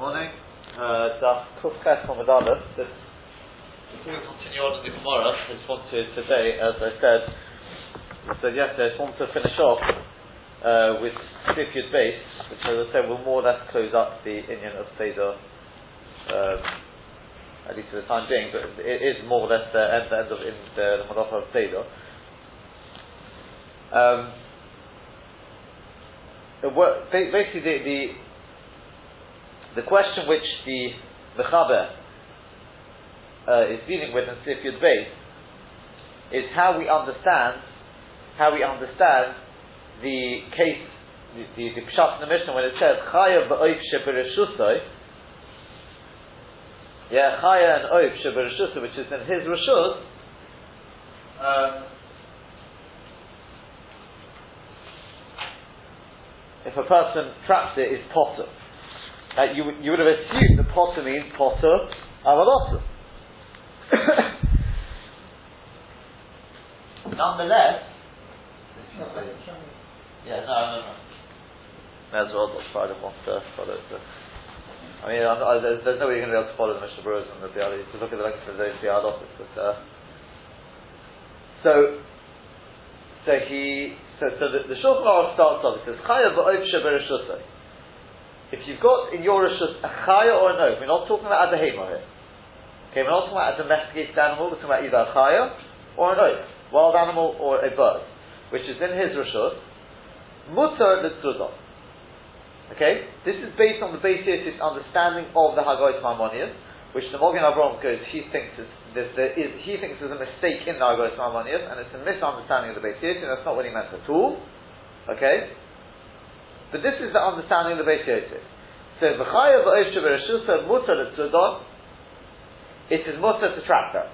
morning. Uh, Daf Kufkas Hamadalef. Before we continue on in the Gemara, I just want to today, as I said, I said yesterday, I just want to finish off uh, with Sif Yud Beis, which, as I said, will more or less close up the Indian of Seder, um, at least for the time being, but it is more or less the end, the end of in the, the of Seder. Um, basically, the, the the question which the Mechaber uh, is dealing with in Sif Yud Beis is how we understand how we understand the case the, the, the Pshat in the Mishnah when it says Chaya v'oif shebereshusai yeah Chaya and oif shebereshusai which is in his Rishus um, if a person traps it is potter uh, you, you would have assumed that potter means potter avalotter. Nonetheless, yeah, no, no, no. May as well, want to follow it. I mean, I'm, I, there's, there's no way you're going to be able to follow the Mishnah Berurah and the Biali to look at the length of the Biali but uh, so so he so so the, the Shulchan Aruch starts off. It says Chayav v'oif shebereshusay. If you've got in your rishus a chaya or a no, we're not talking about a behema here. Okay, we're not talking about a domesticated animal, we're talking about either a chaya or an oak, wild animal or a bird, which is in his rishus, mutter l'tzudot. Okay, this is based on the basis understanding of the Hagoyt Maimonides, which the Mogen Avraham goes, he thinks is, there is, he thinks there's a mistake in the Hagoyt Maimonides, and it's a misunderstanding of the basis, and that's not what he meant at all. Okay, but this is the understanding of the Beis Yosef. So v'chayav v'oisha v'reshusa mutar l'tzudon, it is mutar to trap them.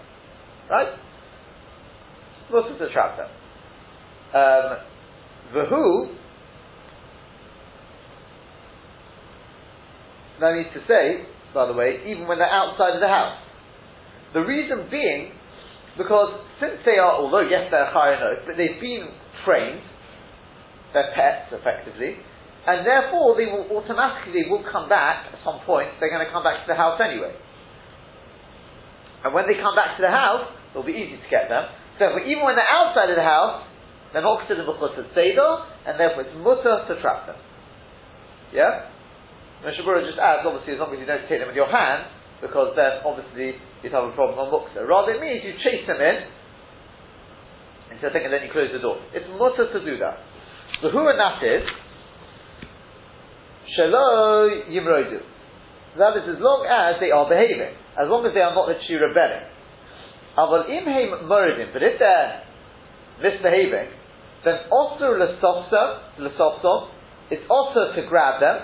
Right? Mutar to trap them. Um, v'hu, no need to say, by the way, even when they're outside of the house. The reason being, because since they are, although yes they're chayanot, but they've been trained, they're pets effectively, and therefore they will automatically they will come back at some point. They're going to come back to the house anyway. And when they come back to the house, it'll be easy to get them. So even when they're outside of the house, they're not considered mukhtas seder, and therefore it's mutter to trap them. Yeah. Mishnah Berurah just adds, obviously, as long as you don't take them with your hand, because then obviously you'd have a problem on muksa. Rather, it means you chase them in, instead of thinking then you close the door. It's mutter to do that. So who and that is, Shelo Yimrodu. That is as long as they are behaving, as long as they are not literally rebelling. Aval imheim moridim, but if they're misbehaving, then also lesofsom, it's also to grab them.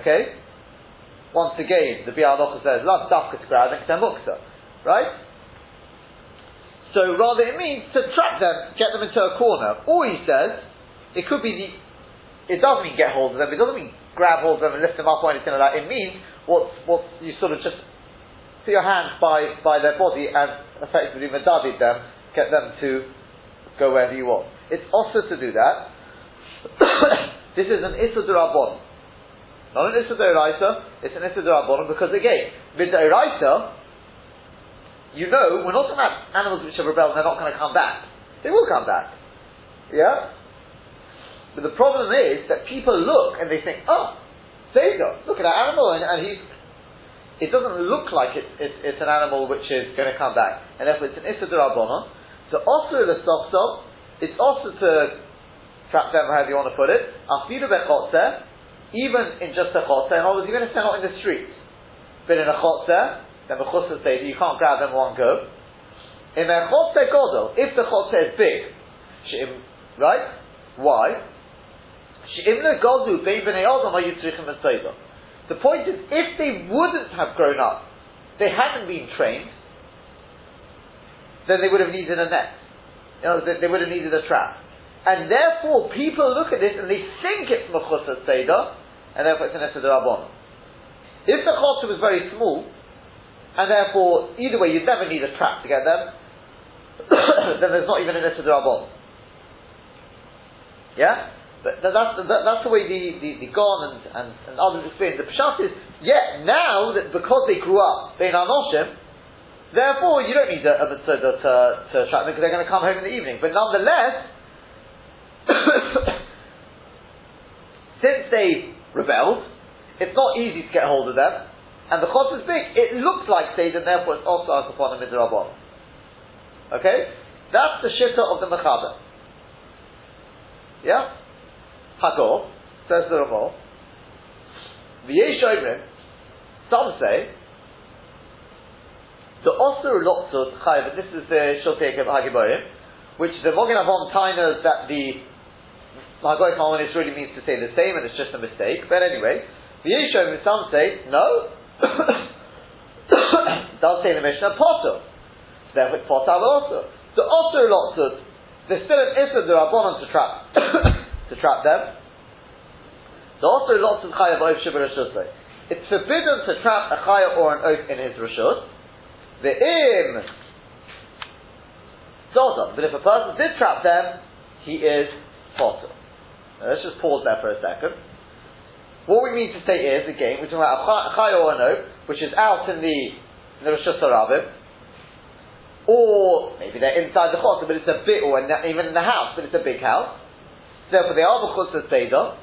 Okay? Once again, the Bial says, love dafka to grab them. Right? So rather it means to trap them, get them into a corner. Or he says, it could be the it doesn't mean get hold of them. It doesn't mean grab hold of them and lift them up or anything like that. It means what what you sort of just put your hands by by their body and effectively medadid them, get them to go wherever you want. It's also to do that. this is an issa not an issa It's an issa because again, midoraisa, you know, we're not talking about animals which have rebelled and they're not going to come back. They will come back. Yeah? But the problem is that people look and they think, oh, there you go, look at that animal, and, and he's. It doesn't look like it, it, it's an animal which is going to come back, and therefore it's an issa So also the soft it's also to trap them, however you want to put it. Afidu bechotzer, even in just a chotzer. In other words, going to send out in the street, but in a chotzer, then the chotzer says you can't grab them one go. In a chotzer godel, if the chotzer is big, right? Why? The point is, if they wouldn't have grown up, they hadn't been trained, then they would have needed a net. You know, they, they would have needed a trap. And therefore, people look at this and they think it's Mechusat Seder, and therefore it's an Esed If the Chotzer was very small, and therefore, either way, you'd never need a trap to get them, then there's not even an Esed Yeah? But that's, that, that's the way the, the, the Gon and, and, and others explain. The Pshat is, yeah, now that because they grew up, they're Anoshim, therefore you don't need a, a mitzvah to, to, to trap them because they're going to come home in the evening. But nonetheless, since they rebelled, it's not easy to get hold of them, and the chos is big, it looks like Seder, therefore it's also upon a midrabon. Okay? That's the shitta of the Mechaber. Yeah? Hagor, says the Ramah. V'yesh Omrim, some say, the Osir Lotzot Chayav, this is the Shotek of Hagiborim, which the Mogen Avon Taina that the Hagoy Kalmanis really means to say the same and it's just a mistake, but anyway, V'yesh Omrim, some say, no, does say the Mishnah, Potter. Therefore it's Potter also. The Osir Lotzot, there's still an Issa the Rabbanon to trap. To trap them. The also lots of chaya oif shibarashusay. It's forbidden to trap a chaya or an oaf in his rashut. The im Sodom. But if a person did trap them, he is potter. Let's just pause there for a second. What we mean to say is, again, we're talking about a chaya or an oaf, which is out in the, in the Rashus Harabim, or maybe they're inside the chosser, but it's a bit, or in the, even in the house, but it's a big house. Therefore, they are b'chutz seder.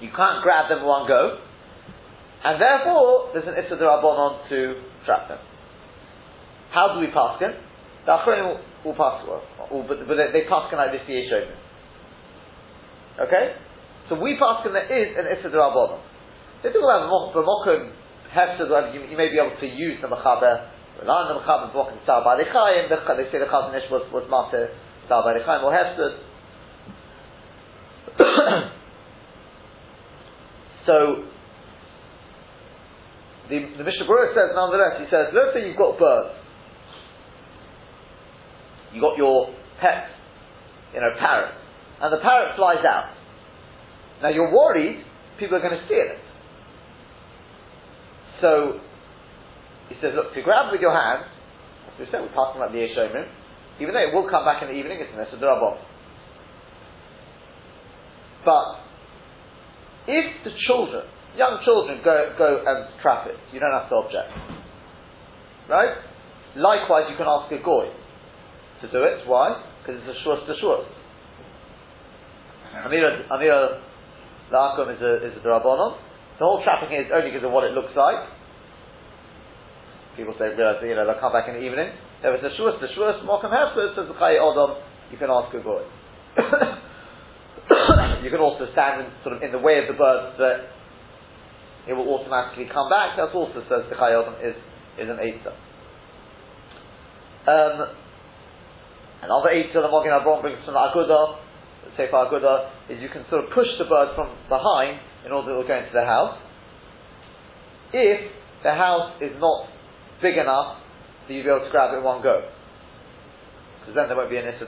You can't grab them one go, and therefore there's an issa on to trap them. How do we pass them? The achronim will, pass well, but, but they, they pass like this yeshon. Okay, so we pass them there is an issa on. They talk about b'mokum hefsed, you, you may be able to use the mechaber. Rely on the mechaber b'mokum sal by the chayim. They say the chazon was was mater sal by or hefsed. So, the, the Mishnah Berurah says, nonetheless, he says, let's say you've got birds. You've got your pet, you know, parrot, and the parrot flies out. Now you're worried people are going to steal it. So, he says, look, to grab with your hands, as we said, we're passing like the Yeshomim, even though it will come back in the evening, it's an Esadrabon. But if the children, young children, go, go and trap it, you don't have to object. Right? Likewise, you can ask a goy to do it. Why? Because it's a short to short. Amira, Amira La'akum is a, is a drabonon. The whole trapping is only because of what it looks like. People say, realize, you know, they'll come back in the evening. If it's a shurs, the shurs, mokum hefsed, says the chayi odom, you can ask a goy. you can also stand in, sort of in the way of the bird so that it will automatically come back. That also says the Chayyodam is, is an Eitzah. Um, another Eitzah the Mogin Abram brings from the Sefer is you can sort of push the bird from behind in order that it will go into the house. If the house is not big enough that you'll be able to grab it in one go. Because then there won't be an Issa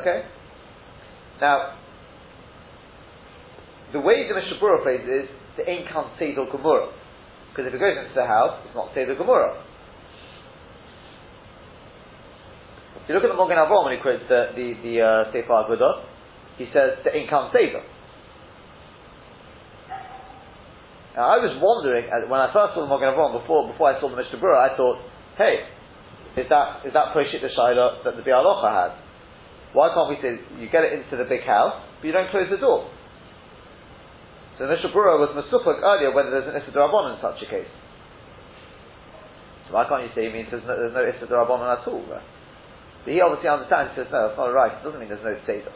Okay? Now, the way the phrases it is the ain't come Seder Gemurah. Because if it goes into the house, it's not Seder Gemurah. If you look at the Mogen Avram when he quotes the, the, the uh, Sefer Agudah, he says the ain't come Seder. Now, I was wondering, when I first saw the Mogen Avram, before, before I saw the Mishnah I thought, hey, is that, is that Proshit the Shaila that the Biur Halacha had? Why can't we say you get it into the big house, but you don't close the door? So the Mishnah Berurah was Masufak earlier whether there's an Issa in such a case. So why can't you say it means there's no, there's no at all? Right? But he obviously understands, he says, no, that's not right. It doesn't mean there's no Seder.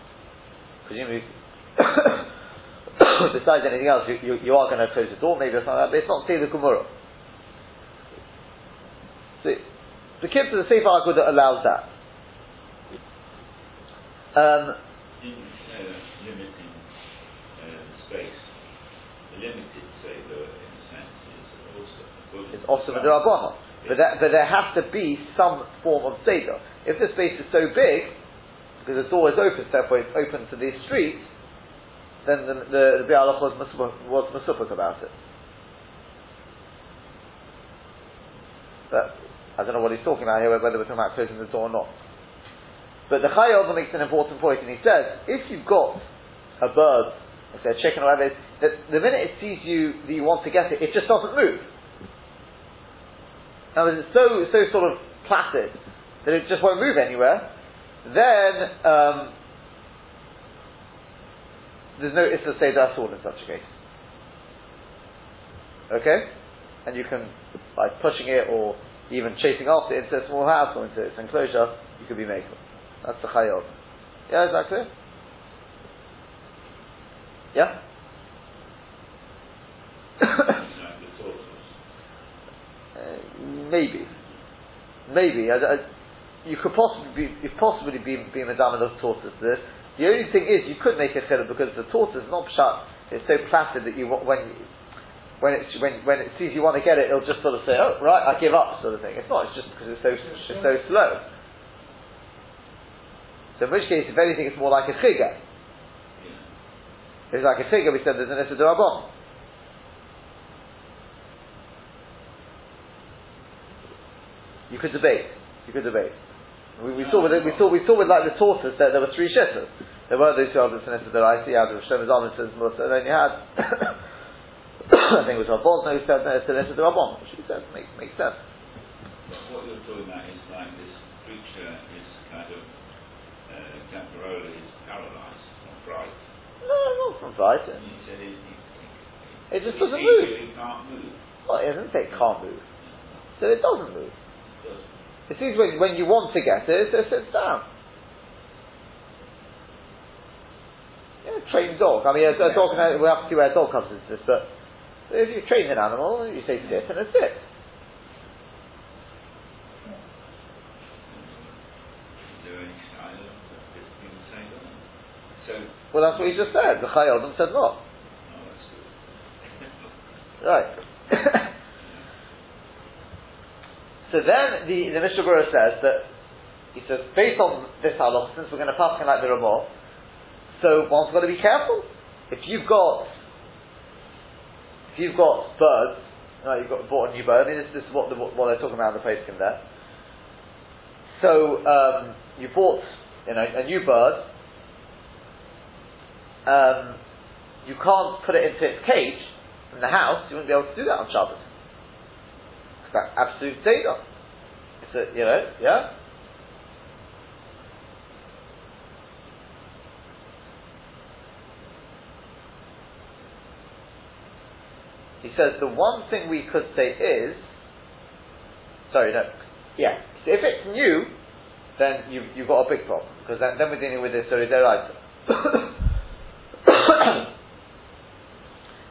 Presumably, besides anything else, you, you, you are going to close the door, maybe or something like that, but it's not Seder Gemurah. So, the Kibbutz of the Sefer Agudah allows that. Um, in uh, limiting uh, space, the limited Seder, in a sense, is also it's also the But, that, but there has to be some form of Seder. If the space is so big, because the door is open, therefore it's open to the street, then the, the, the Bialach was, was Masufak about it. But I don't know what he's talking about here, whether we're talking about closing the door or not. But the Chayyim makes an important point, and he says, if you've got a bird, say a chicken or whatever, that the minute it sees you that you want to get it, it just doesn't move. Now, it's so so sort of placid that it just won't move anywhere. Then um, there's no Issa at all in such a case. Okay, and you can by pushing it or even chasing after it into a small house or into its enclosure, you could be making. That's the chayot. Yeah, is that clear? Yeah? uh, maybe. Maybe. I, I, you could possibly be, you possibly be, be Madame of tortoise this. The only thing is, you could make a chillah because the tortoise is not shut. It's so placid that you when you, when it when when it sees you want to get it, it'll just sort of say, "Oh, right, I give up," sort of thing. It's not. It's just because it's so it's so slow. So in which case, if anything, it's more like a. If it's like a figure, we said there's an Issa Durabon. You could debate. You could debate. We, we saw with we saw we saw with like the tortoise that there were three shittas. There were those held it's an Issa Duraisi, you had Rosh Hashanah and then you had I think it was Rabban who said that it's an Issa Durabon, which said makes makes sense. What you're talking about is like this creature is kind of temporarily paralyzed from fright. No, not. And it, just doesn't move. It can't move. Well, it doesn't say it can't move. So it doesn't move. It seems when, when you want to get it, it sits down. Yeah, trained dog. I mean, a, a dog, we have to see where a dog comes into this, but if you train an animal, you say sit, and it sits. Well, that's what he just said. The Chayyim said not. Right. so then the, the Mishnah Berurah says that he says based on this halach, since we're going to pass him like the Ramah, so one's got to be careful. If you've got if you've got birds, right, you've got bought a new bird. I mean, this, this is what, the, what they're talking about in the posting there. So um, you bought you know a new bird um, you can't put it into its cage in the house, you wouldn't be able to do that on Shabbos. It's that absolute data. It's a, you know, yeah? He says the one thing we could say is, sorry, no, yeah, if it's new, then you've, you've got a big problem, because then, then we're dealing with this, sorry, they're right.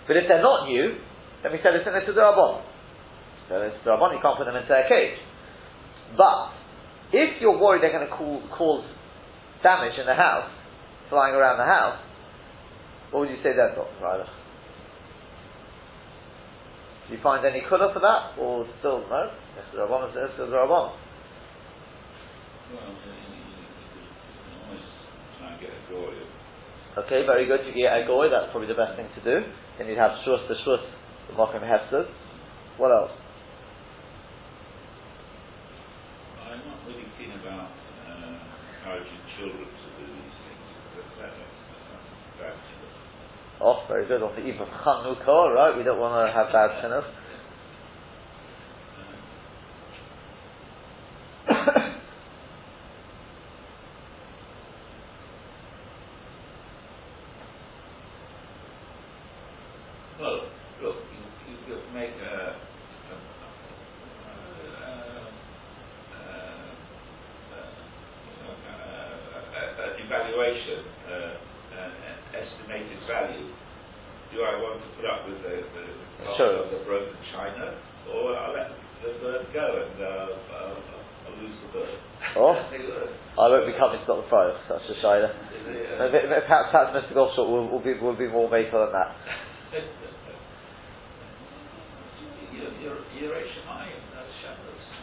But if they're not new, then we said it's an Rabban. So it's Rabban, you can't put them into a cage. But if you're worried they're going to cause damage in the house, flying around the house, what would you say then, Dr. Ryder? Do you find any colour for that, or still no? Yes, the Rabban is the Rabban. Well, you can always try and get a goy Okay, very good. You get a goy, that's probably the best thing to do. Then you'd have shus the shus, the mokim hefsed. What else? I'm not really keen about uh, encouraging children to do these things. Oh, very good. On the eve of Chanukah, right? We don't want to have bad sinners. Perhaps Mr. Goldshot will, will, lose the bird. Oh. I won't be, coming to not the fire of such a shiner. Perhaps that's the Mr. Golfshot will be more maple than that.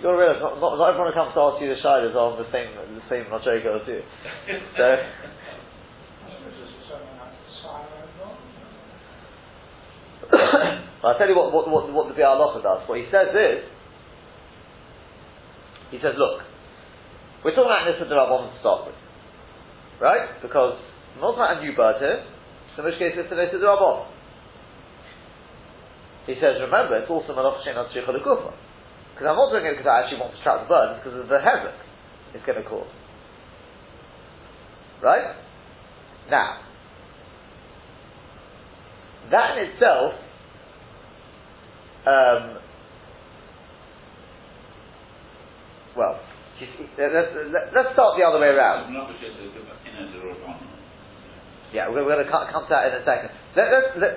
You've got to realise, not, not, not, everyone who comes to ask you the Shilas are on the same the same Machogo as you. So, I'll tell you what, what, what, what the Biur Halacha does. What he says is, he says, look, We're talking about Nissa Rabban to start with. Right? Because not about a new bird here, in which case it's a Nissa Rabban. He says, remember, it's also Malach Shein Tzricha L'Kufa. Because I'm not doing it because I actually want to trap the bird, because of the hezek it's going to cause. Right? Now, that in itself um, well, let's, let's start the other way around. Yeah, we're going to come to that in a second. Let, us let,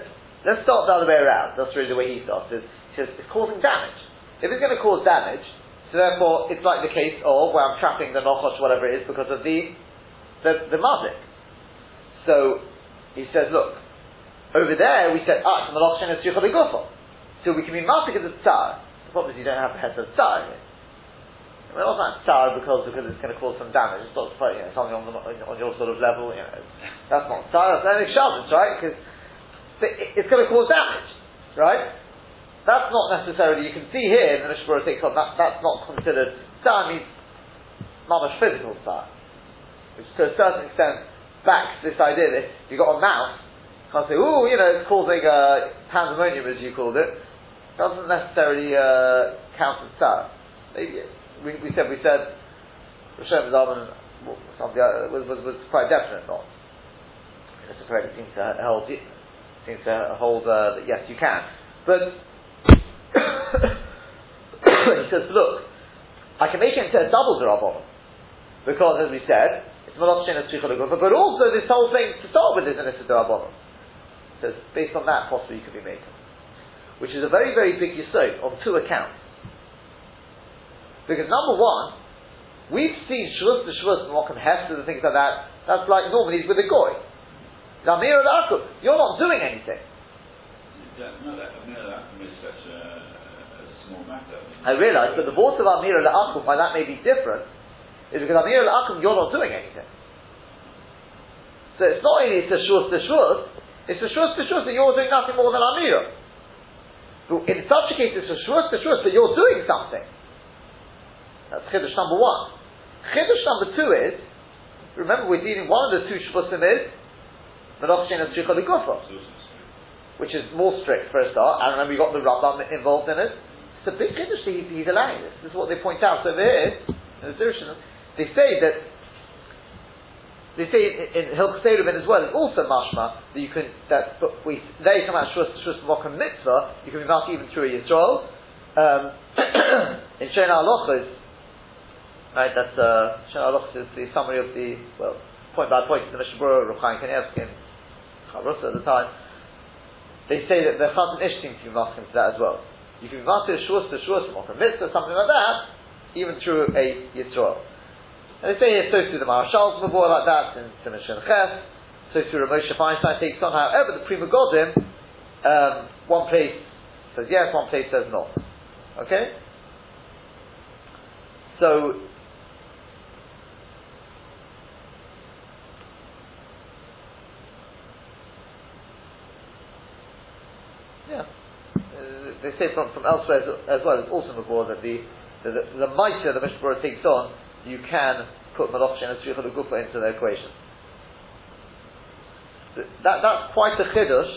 let's start the other way around. That's really the way he starts. He says it's causing damage. If it's going to cause damage, so therefore it's like the case of where I'm trapping the nochosh, whatever it is, because of the the, the mazik. So he says, look, over there we said, ah, it's a malach shen So we can be mazik as a tsar. The problem is you don't have the head of tsar here. We're not saying tsar because, because it's going to cause some damage. It's not you know, something on, the, on your sort of level. You know, that's not tsar. That's only shabbos, right? Because it's going to cause damage, right? That's not necessarily, you can see here in the Mishmur takes on, that, that's not considered, tsar means mamash physical tsar. Which to a certain extent backs this idea that if you've got a mouse, can't say, ooh, you know, it's causing uh, pandemonium as you called it. Doesn't necessarily uh, count as tsar. Maybe, we, we said, we said, Rishon Zalman was, was, was quite definite not. Mr. Seems to hold, seems to hold uh, that yes, you can. But he says, look, I can make it into a double Zerabon. Because, as we said, it's Malach Shen but also this whole thing, to start with, is an Issa He says, based on that, possibly you could be making. Which is a very, very big Yisod on two accounts. Because number one, we've seen Shvus to Shvus and Mokum Hester and things like that, that's like normally with a Goy. Zamir al you're not doing anything. No, that, no, that is such a I realize, but the voice of Amir al why that may be different, is because Amir al you're not doing anything. So it's not only it's a shus to shus, it's a shus to shus that you're doing nothing more than Amir. But in such a case, it's a shus to shus that you're doing something. That's chiddush number one. Chiddush number two is, remember we're dealing, one of the two shvusim is, which is more strict for a start, and then we got the Rambam involved in it. It's a big chiddush he's, he's allowing this. This is what they point out over here in the. They say that they say in, in Hilchot as well, it's also mashma that you can that we they come out shus shus mitzvah. You can be marked even through a yisrael. Um, in Shena Alochas, right? That's uh, Shena is the summary of the well point by point in the Mishnah Berurah, Rav Chaim Kanievsky and Chavrusa at the time. They say that the Chazon Ish seems to be marking to that as well. You can to a shus to shus, or mitzvah, something like that, even through a Yisrael. And they say it's so through the Maharshal before like that, in Simishan Ches, so through Moshe Feinstein takes on. However, the Pri Megadim, um, one place says yes, one place says not. Okay? So, yeah they say from, from elsewhere as, as well, it's also before that the the, the, the mitre the Mishnah takes on, you can put Malach and Tzricha Gufa into the equation. That, that's quite a chiddush,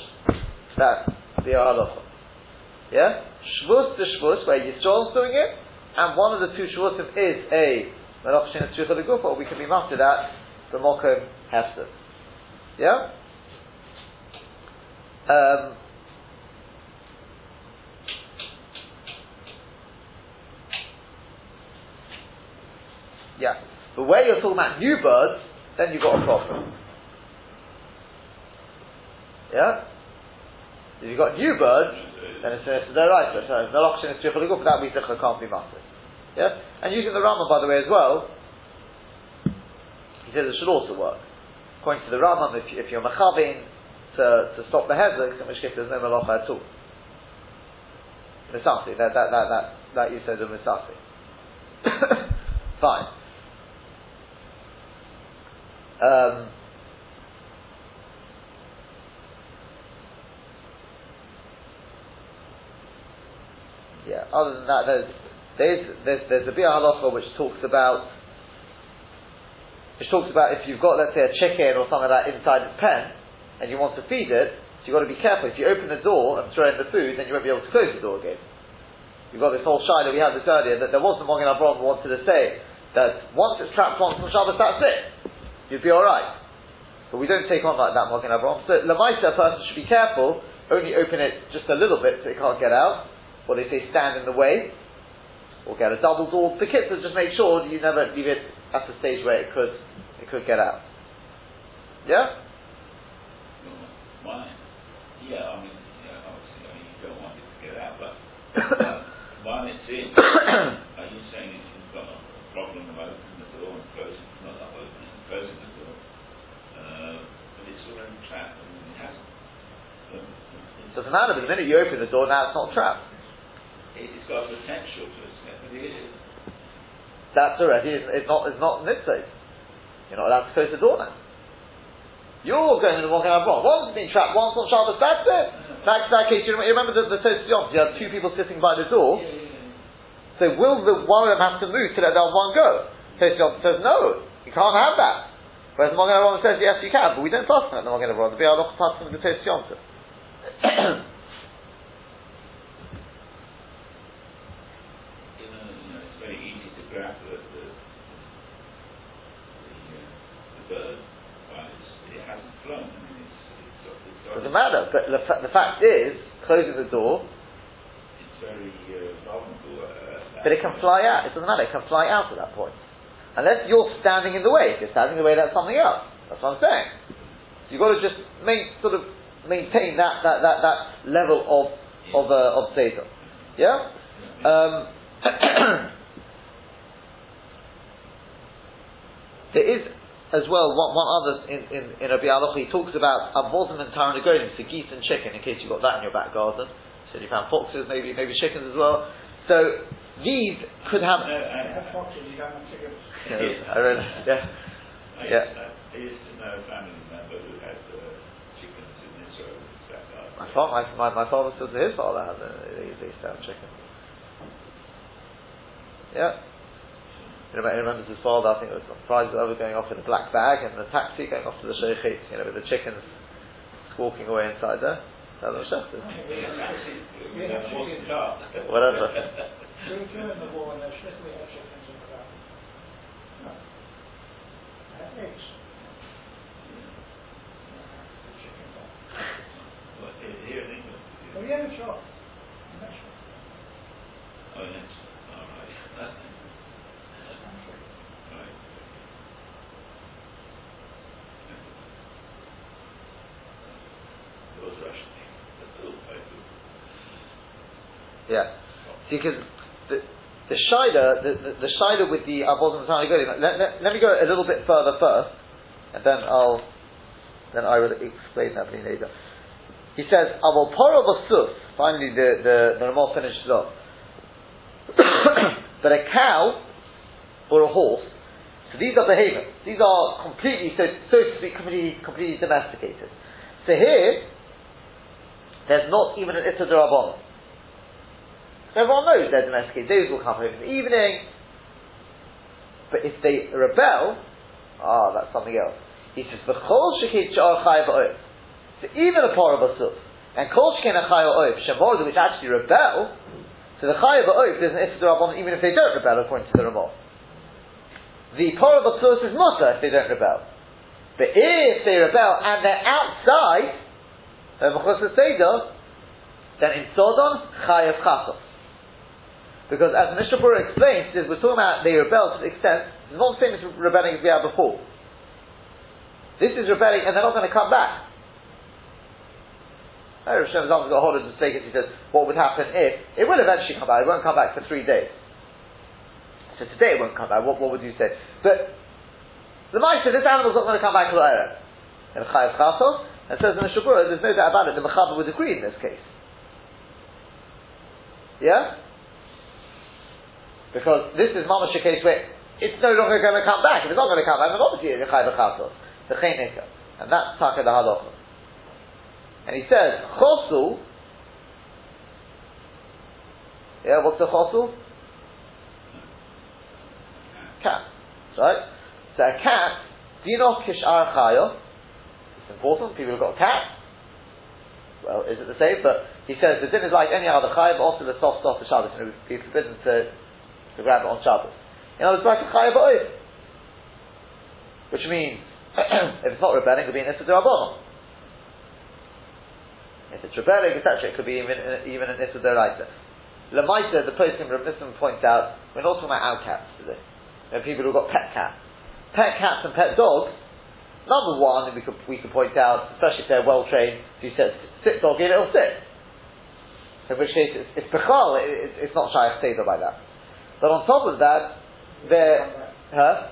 that the halacha. Yeah? Shvus to Shvus, where Yisrael's doing it, and one of the two Shvusim is a Malach and Tzricha Gufa, we can be mastered at the Mokum Hester. Yeah? Um, Yeah. But where you're talking about new birds, then you've got a problem. Yeah? If you've got new birds, then it's a right. So the loction is triple but that means it can't be mastered. Yeah? And using the Rama, by the way, as well, he says it should also work. According to the Rama, if, if you're machavin to, to stop the hezek, in which case there's no malacha at all. Misasi, that, that, that, that, that you said of Misasi. Fine. Um, yeah, other than that, there's, there's, there's, there's a Bia Halacha which talks about which talks about if you've got, let's say, a chicken or something like that inside its pen, and you want to feed it, so you've got to be careful. If you open the door and throw in the food, then you won't be able to close the door again. You've got this whole shy that we had this earlier, that there was the Mogen Avraham who wanted to say that once it's trapped once on Shabbos, that's it. You'd be alright. But we don't take on like that Mogen Avraham. So, Lamaisa, a person should be careful, only open it just a little bit so it can't get out, or they say stand in the way, or get a double door. The kids just make sure you never leave it at the stage where it could it could get out. Yeah? Why? Yeah, I mean, yeah, obviously, I mean, you don't want it to get out, but um, while it's in, are you saying if you've got a problem of opening the door and closing, not that opening and closing the door, uh, but it's already trapped, I mean, it hasn't. Um, it's, Doesn't matter, but the minute you open the door, now it's not trapped. it's got potential to escape, but it is. That's already, it's, it's not, it's not mitzvah. You're not allowed to close the door now. You're going to walk out wrong. One's been trapped, one's on Shabbos, that's it. That's that case, you remember, the, the Yom, you had two people sitting by the door, Yeah, yeah, yeah. so will the one of them have to move to let the other one go? Tosfos Yom says, no, you can't have that. Whereas the Mogen Avraham says, yes, you can, but we don't pass on the Mogen Avraham. The Bialoch pass on the Tosfos Yom. Doesn't matter, but the, fa- the fact is, closing the door, it's very uh, vulnerable. Uh, but it can fly out. It doesn't matter, it can fly out at that point. Unless you're standing in the way. If you're standing in the way, that's something else. That's what I'm saying. So you've got to just main, sort of maintain that, that, that, that level of, of, uh, of Seder. Yeah? Um, there is as well one, one other in, in, in Rabbi Aloch, he talks about avodim and taranagonim, so geese and chicken, in case you've got that in your back garden. So you found foxes, maybe maybe chickens as well. So these could have. No, I, have foxes, you don't have chickens. Yeah, I read, yeah. I, Yeah. used, I, I used to know a family member who had uh, chickens in Israel in his backyard. My, fa- my, my, my father said to his father had uh, they, they used to have chicken. Yeah. He remem- he remembers his father, I think it was on Friday, ever going off in a black bag and the taxi going off to the Sheikhit, you know, with the chickens squawking away inside there. That was a. Whatever. The. The chicken farm. What, here here in England? Oh, yeah, that's right. That's right. Oh, yes. All right. right. It was Russian. But still quite good. Yeah. See, because the, the Shida, the, the, the Shida with the Avodim and Tanagolim, let, let, let me go a little bit further first, and then I'll, then I will explain that later. He says, Avol Poro Basus, finally the, the, the Ramah finishes off, but a cow or a horse, so these are behemoths, these are completely, so, so to speak, completely, completely domesticated. So here, there's not even an Issa Rabbanon. Everyone knows they're domesticated. Those will come home in the evening. But if they rebel, ah, that's something else. He says, "V'chol shekid she'ar chay v'oif." So even a par of basuf, and kol sheken a chay v'oif, shemor which actually rebel, so the chay v'oif there's an derabon even if they don't rebel, according to the Ramah. The par of basuf is mutter if they don't rebel. But if they rebel and they're outside, of the Seder, then in Sodom, chayav chasos. Because as Mishnah explains, is we're talking about they rebel to the extent, it's not the same as rebelling as we had before. This is rebelling and they're not going to come back. Oh, Rosh Hashanah's got hold of the mistake he says, what would happen if, it will eventually come back, it won't come back for three days. So today it won't come back, what, what would you say? But, the mice this animal's not going to come back Erev. And Chayav Chasos, and says in the Shabura, there's no doubt about it, the Mechaber would agree in this case. Yeah? Because this is mamash a case where it's no longer going to come back. If it's not going to come back, then obviously it's chayv chasos, the chaynika, and that's taka the halacha. And he says chosu. Yeah, what's the chosu? Cat, right? So a cat Dino kishar chayo. It's important. People have got cats. Well, is it the same? But he says the din is like any other chayav, also the soft stuff for Shabbos, and it would be forbidden to, to grab it on Shabbos. You know, it's like a chayav. Which means, if it's not rebelling, it could be an issa If it's rebelling, etc., it could be even, even an issa deraisa. Lamaita, the person Rav points out, we're not talking about our cats today. There are people who've got pet cats. Pet cats and pet dogs, number one, we could, we could point out, especially if they're well trained, if you said sit dog in, it'll sit. In which case, it's, it's bechal, it, it's not shaykh seder by that. But on top of that, they're, huh?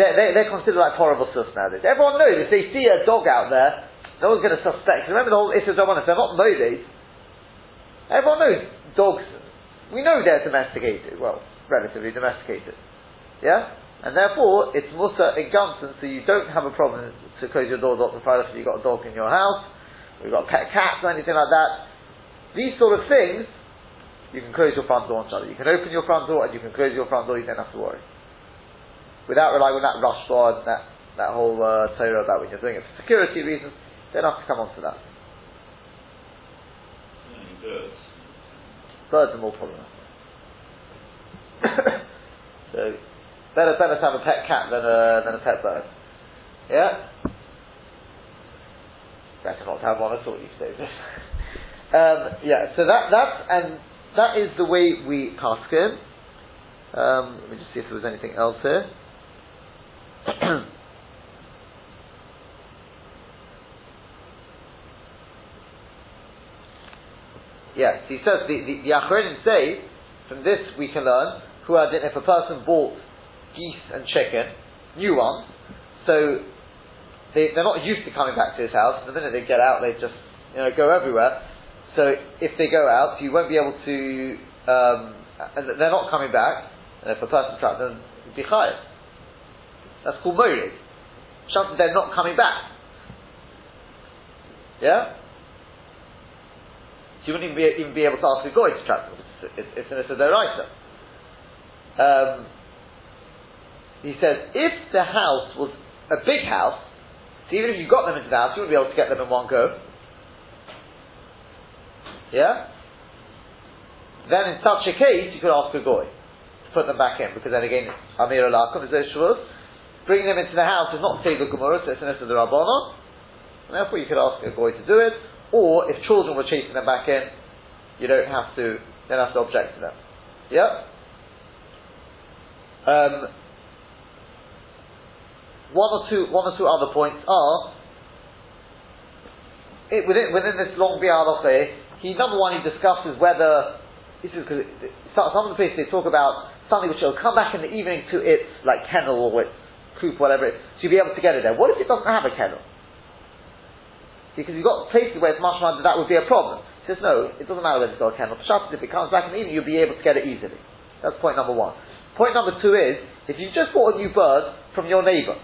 They're, they're considered like horrible sus nowadays. Everyone knows if they see a dog out there, no one's going to suspect. Remember the whole issue of if they're not modes, everyone knows dogs, we know they're domesticated, well, relatively domesticated. Yeah? And therefore, it's musa in so you don't have a problem to close your door off the fire if you've got a dog in your house, or you've got pet cat or anything like that. These sort of things, you can close your front door on. You can open your front door and you can close your front door, you don't have to worry. Without relying on that rush and that, that whole uh, Torah about when you're doing it for security reasons, don't have to come on to that. Birds. Birds are more problematic. so, better, better to have a pet cat than a, than a pet bird. Yeah? Better not to have one at all these days. Um, yeah, so that that's and that is the way we pass him. Um, let me just see if there was anything else here. yes, he says the the, the Achronim say from this we can learn who had if a person bought geese and chicken, new ones, so they, they're not used to coming back to his house. The minute they get out, they just you know go everywhere. So if they go out, you won't be able to. Um, they're not coming back. And if a person traps them, it'd be chayav. That's called morid. They're not coming back. Yeah. So you wouldn't even be, even be able to ask a goy to trap them. It's, it's, it's an issa um, He says if the house was a big house, so even if you got them into the house, you wouldn't be able to get them in one go. Yeah? Then in such a case, you could ask a goy to put them back in, because then again, Amir Alakum is Shvus. Bringing them into the house is not Teva Gemara, so it's an the Rabbanon. And therefore you could ask a goy to do it. Or if children were chasing them back in, you don't have to, you don't have to object to them. Yeah? Um, one or two, one or two other points are it, within, within this long bialoche, he number one he discusses whether this is because some of the places they talk about something which will come back in the evening to its like kennel or its coop, whatever it is, to be able to get it there. What if it doesn't have a kennel? Because you've got places where it's much more that would be a problem. He says, no, it doesn't matter whether it's got a kennel. Shabbos, if it comes back in the evening, you'll be able to get it easily. That's point number one. Point number two is, if you just bought a new bird from your neighbour,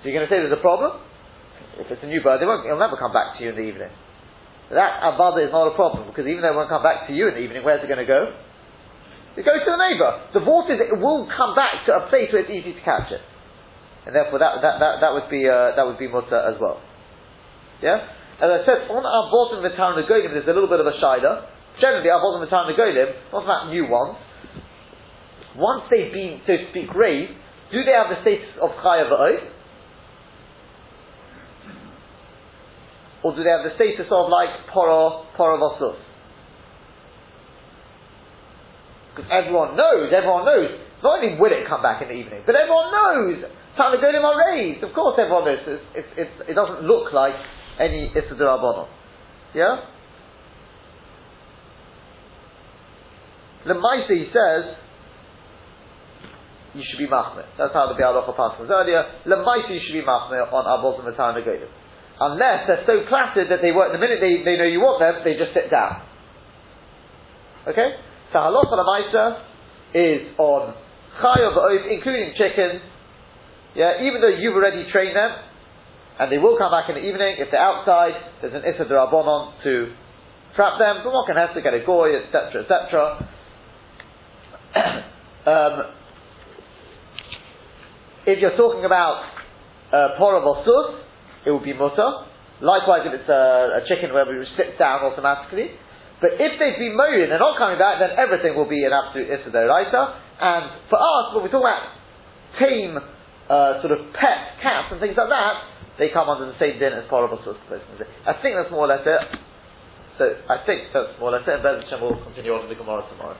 so you're going to say there's a problem? If it's a new bird, it won't, it'll never come back to you in the evening. That avada is not a problem because even though it won't come back to you in the evening, where's it going to go? It goes to the neighbour. The it will come back to a place where it's easy to catch it, and therefore that that, that, that would be uh, that would be mutter as well. Yeah. As I said, on our bottom of the town of Golim, there's a little bit of a shida. Generally, our bottom of the town of Golim, not about new ones. Once they've been, so to speak, raised, do they have the status of chayav Or do they have the status of like poro, porovosus? Because everyone knows, everyone knows, not only will it come back in the evening, but everyone knows, Tanagolim are raised. Of course everyone knows, it's, it's, it's, it doesn't look like any Issa Yeah? Lemaisa, he says, you should be machmir. That's how the Biur Halacha passed was earlier. Lemaisa, you should be machmir on Abos and Matan Negolim. Unless they're so placid that they work, the minute they, they know you want them, they just sit down. Okay? So halacha lamaisa is on chayav oath, including chickens. Yeah, even though you've already trained them, and they will come back in the evening, if they're outside, there's an issa derabonon to trap them, but one can have to get a goy, etc., etc. um, If you're talking about uh, porov or sus, it will be mutter. Likewise, if it's a, a chicken where it sits down automatically. But if they've been moed and they're not coming back, then everything will be an absolute issa And for us, when we talk about tame, uh, sort of pet cats and things like that, they come under the same din as porov or sus. I think that's more or less it. So I think that's more or less it. And Bez will continue on in the Gemara tomorrow.